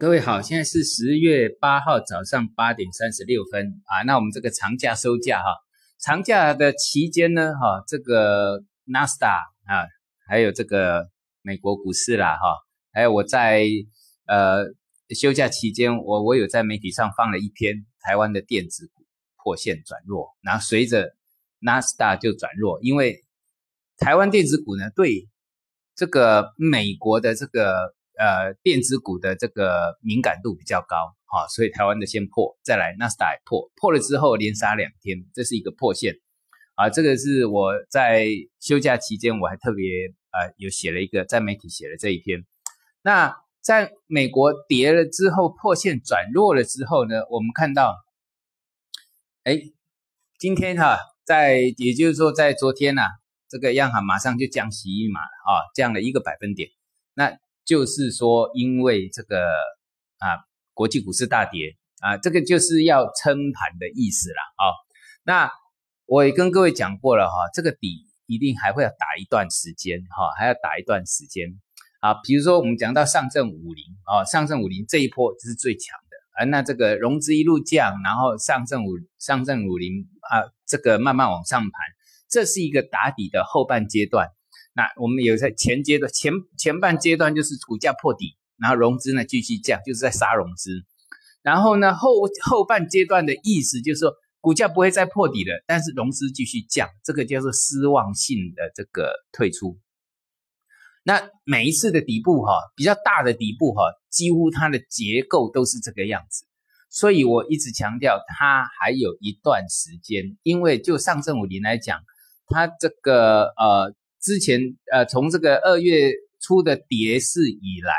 各位好，现在是十月八号早上八点三十六分啊。那我们这个长假收假哈，长假的期间呢哈，这个纳斯达啊，还有这个美国股市啦哈，还有我在呃休假期间，我我有在媒体上放了一篇台湾的电子股破线转弱，然后随着纳斯达就转弱，因为台湾电子股呢对这个美国的这个。呃，电子股的这个敏感度比较高，哈，所以台湾的先破，再来纳斯达破，破了之后连杀两天，这是一个破线，啊，这个是我在休假期间我还特别呃有写了一个在媒体写了这一篇。那在美国跌了之后破线转弱了之后呢，我们看到，哎，今天哈，在也就是说在昨天呐，这个央行马上就降息一码啊，降了一个百分点，那。就是说，因为这个啊，国际股市大跌啊，这个就是要撑盘的意思了啊。那我也跟各位讲过了哈，这个底一定还会要打一段时间哈，还要打一段时间啊。比如说我们讲到上证五零啊，上证五零这一波是最强的啊。那这个融资一路降，然后上证五上证五零啊，这个慢慢往上盘，这是一个打底的后半阶段。那我们有在前阶段前前半阶段就是股价破底，然后融资呢继续降，就是在杀融资。然后呢后后半阶段的意思就是说股价不会再破底了，但是融资继续降，这个叫做失望性的这个退出。那每一次的底部哈，比较大的底部哈，几乎它的结构都是这个样子。所以我一直强调它还有一段时间，因为就上证五零来讲，它这个呃。之前呃，从这个二月初的跌势以来，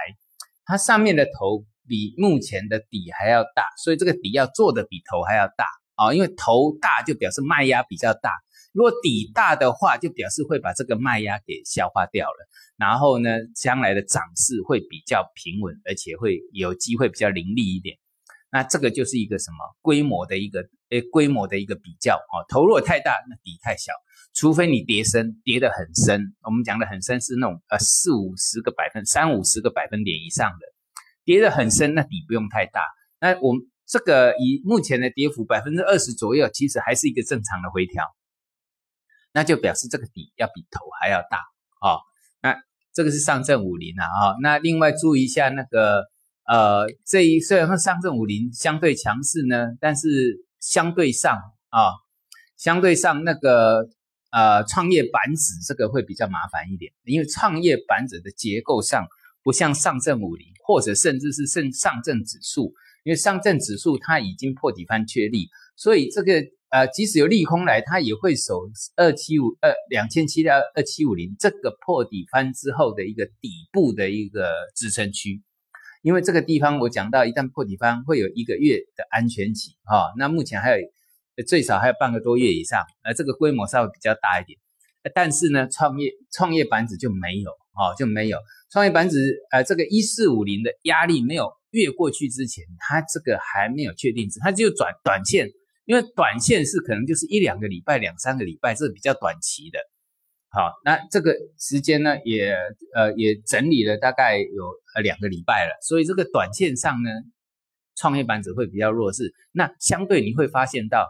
它上面的头比目前的底还要大，所以这个底要做的比头还要大啊，因为头大就表示卖压比较大，如果底大的话，就表示会把这个卖压给消化掉了，然后呢，将来的涨势会比较平稳，而且会有机会比较凌厉一点。那这个就是一个什么规模的一个诶规模的一个比较啊，头若太大，那底太小。除非你跌深，跌得很深，我们讲的很深是那种呃四五十个百分、三五十个百分点以上的，跌得很深，那底不用太大。那我们这个以目前的跌幅百分之二十左右，其实还是一个正常的回调，那就表示这个底要比头还要大啊。那这个是上证五零啊啊。那另外注意一下那个呃这一虽然说上证五零相对强势呢，但是相对上啊，相对上那个。呃，创业板指这个会比较麻烦一点，因为创业板指的结构上不像上证五零，或者甚至是甚上证指数，因为上证指数它已经破底翻确立，所以这个呃，即使有利空来，它也会守二七五二两千七到二七五零这个破底翻之后的一个底部的一个支撑区，因为这个地方我讲到，一旦破底方会有一个月的安全期哈，那目前还有。最少还有半个多月以上，而这个规模稍微比较大一点，但是呢，创业创业板指就没有哦，就没有创业板指，呃，这个一四五零的压力没有越过去之前，它这个还没有确定值，它只有短短线，因为短线是可能就是一两个礼拜、两三个礼拜，这是比较短期的。好，那这个时间呢，也呃也整理了大概有呃两个礼拜了，所以这个短线上呢，创业板指会比较弱势。那相对你会发现到。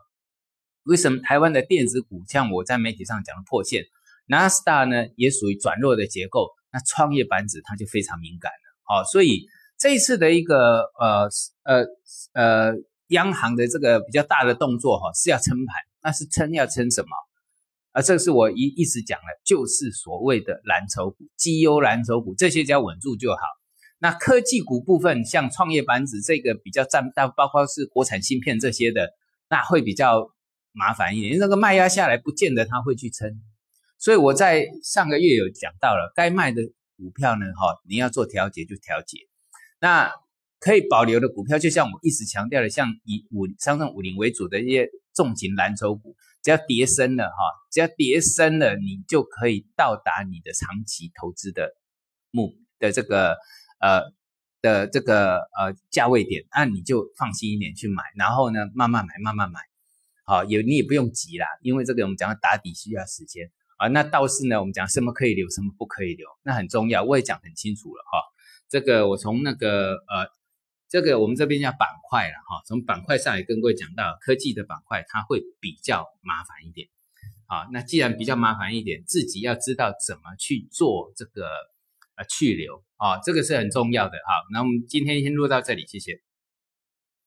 为什么台湾的电子股像我在媒体上讲的破线，纳斯达呢也属于转弱的结构，那创业板指它就非常敏感了。好，所以这一次的一个呃呃呃央行的这个比较大的动作哈是要撑盘，那是撑要撑什么？啊，这是我一一直讲的，就是所谓的蓝筹股、绩优蓝筹股这些只要稳住就好。那科技股部分像创业板指这个比较占大，包括是国产芯片这些的，那会比较。麻烦一点，因为那个卖压下来，不见得它会去撑，所以我在上个月有讲到了，该卖的股票呢，哈，你要做调节就调节，那可以保留的股票，就像我一直强调的，像以五上证五零为主的一些重型蓝筹股，只要跌深了，哈，只要跌深了，你就可以到达你的长期投资的目的这个呃的这个呃价位点，那你就放心一点去买，然后呢，慢慢买，慢慢买。好，有你也不用急啦，因为这个我们讲打底需要时间啊。那倒是呢，我们讲什么可以留，什么不可以留，那很重要，我也讲很清楚了哈。这个我从那个呃这个我们这边叫板块了哈，从板块上也跟各位讲到，科技的板块它会比较麻烦一点。好，那既然比较麻烦一点，自己要知道怎么去做这个呃去留啊，这个是很重要的。哈，那我们今天先录到这里，谢谢。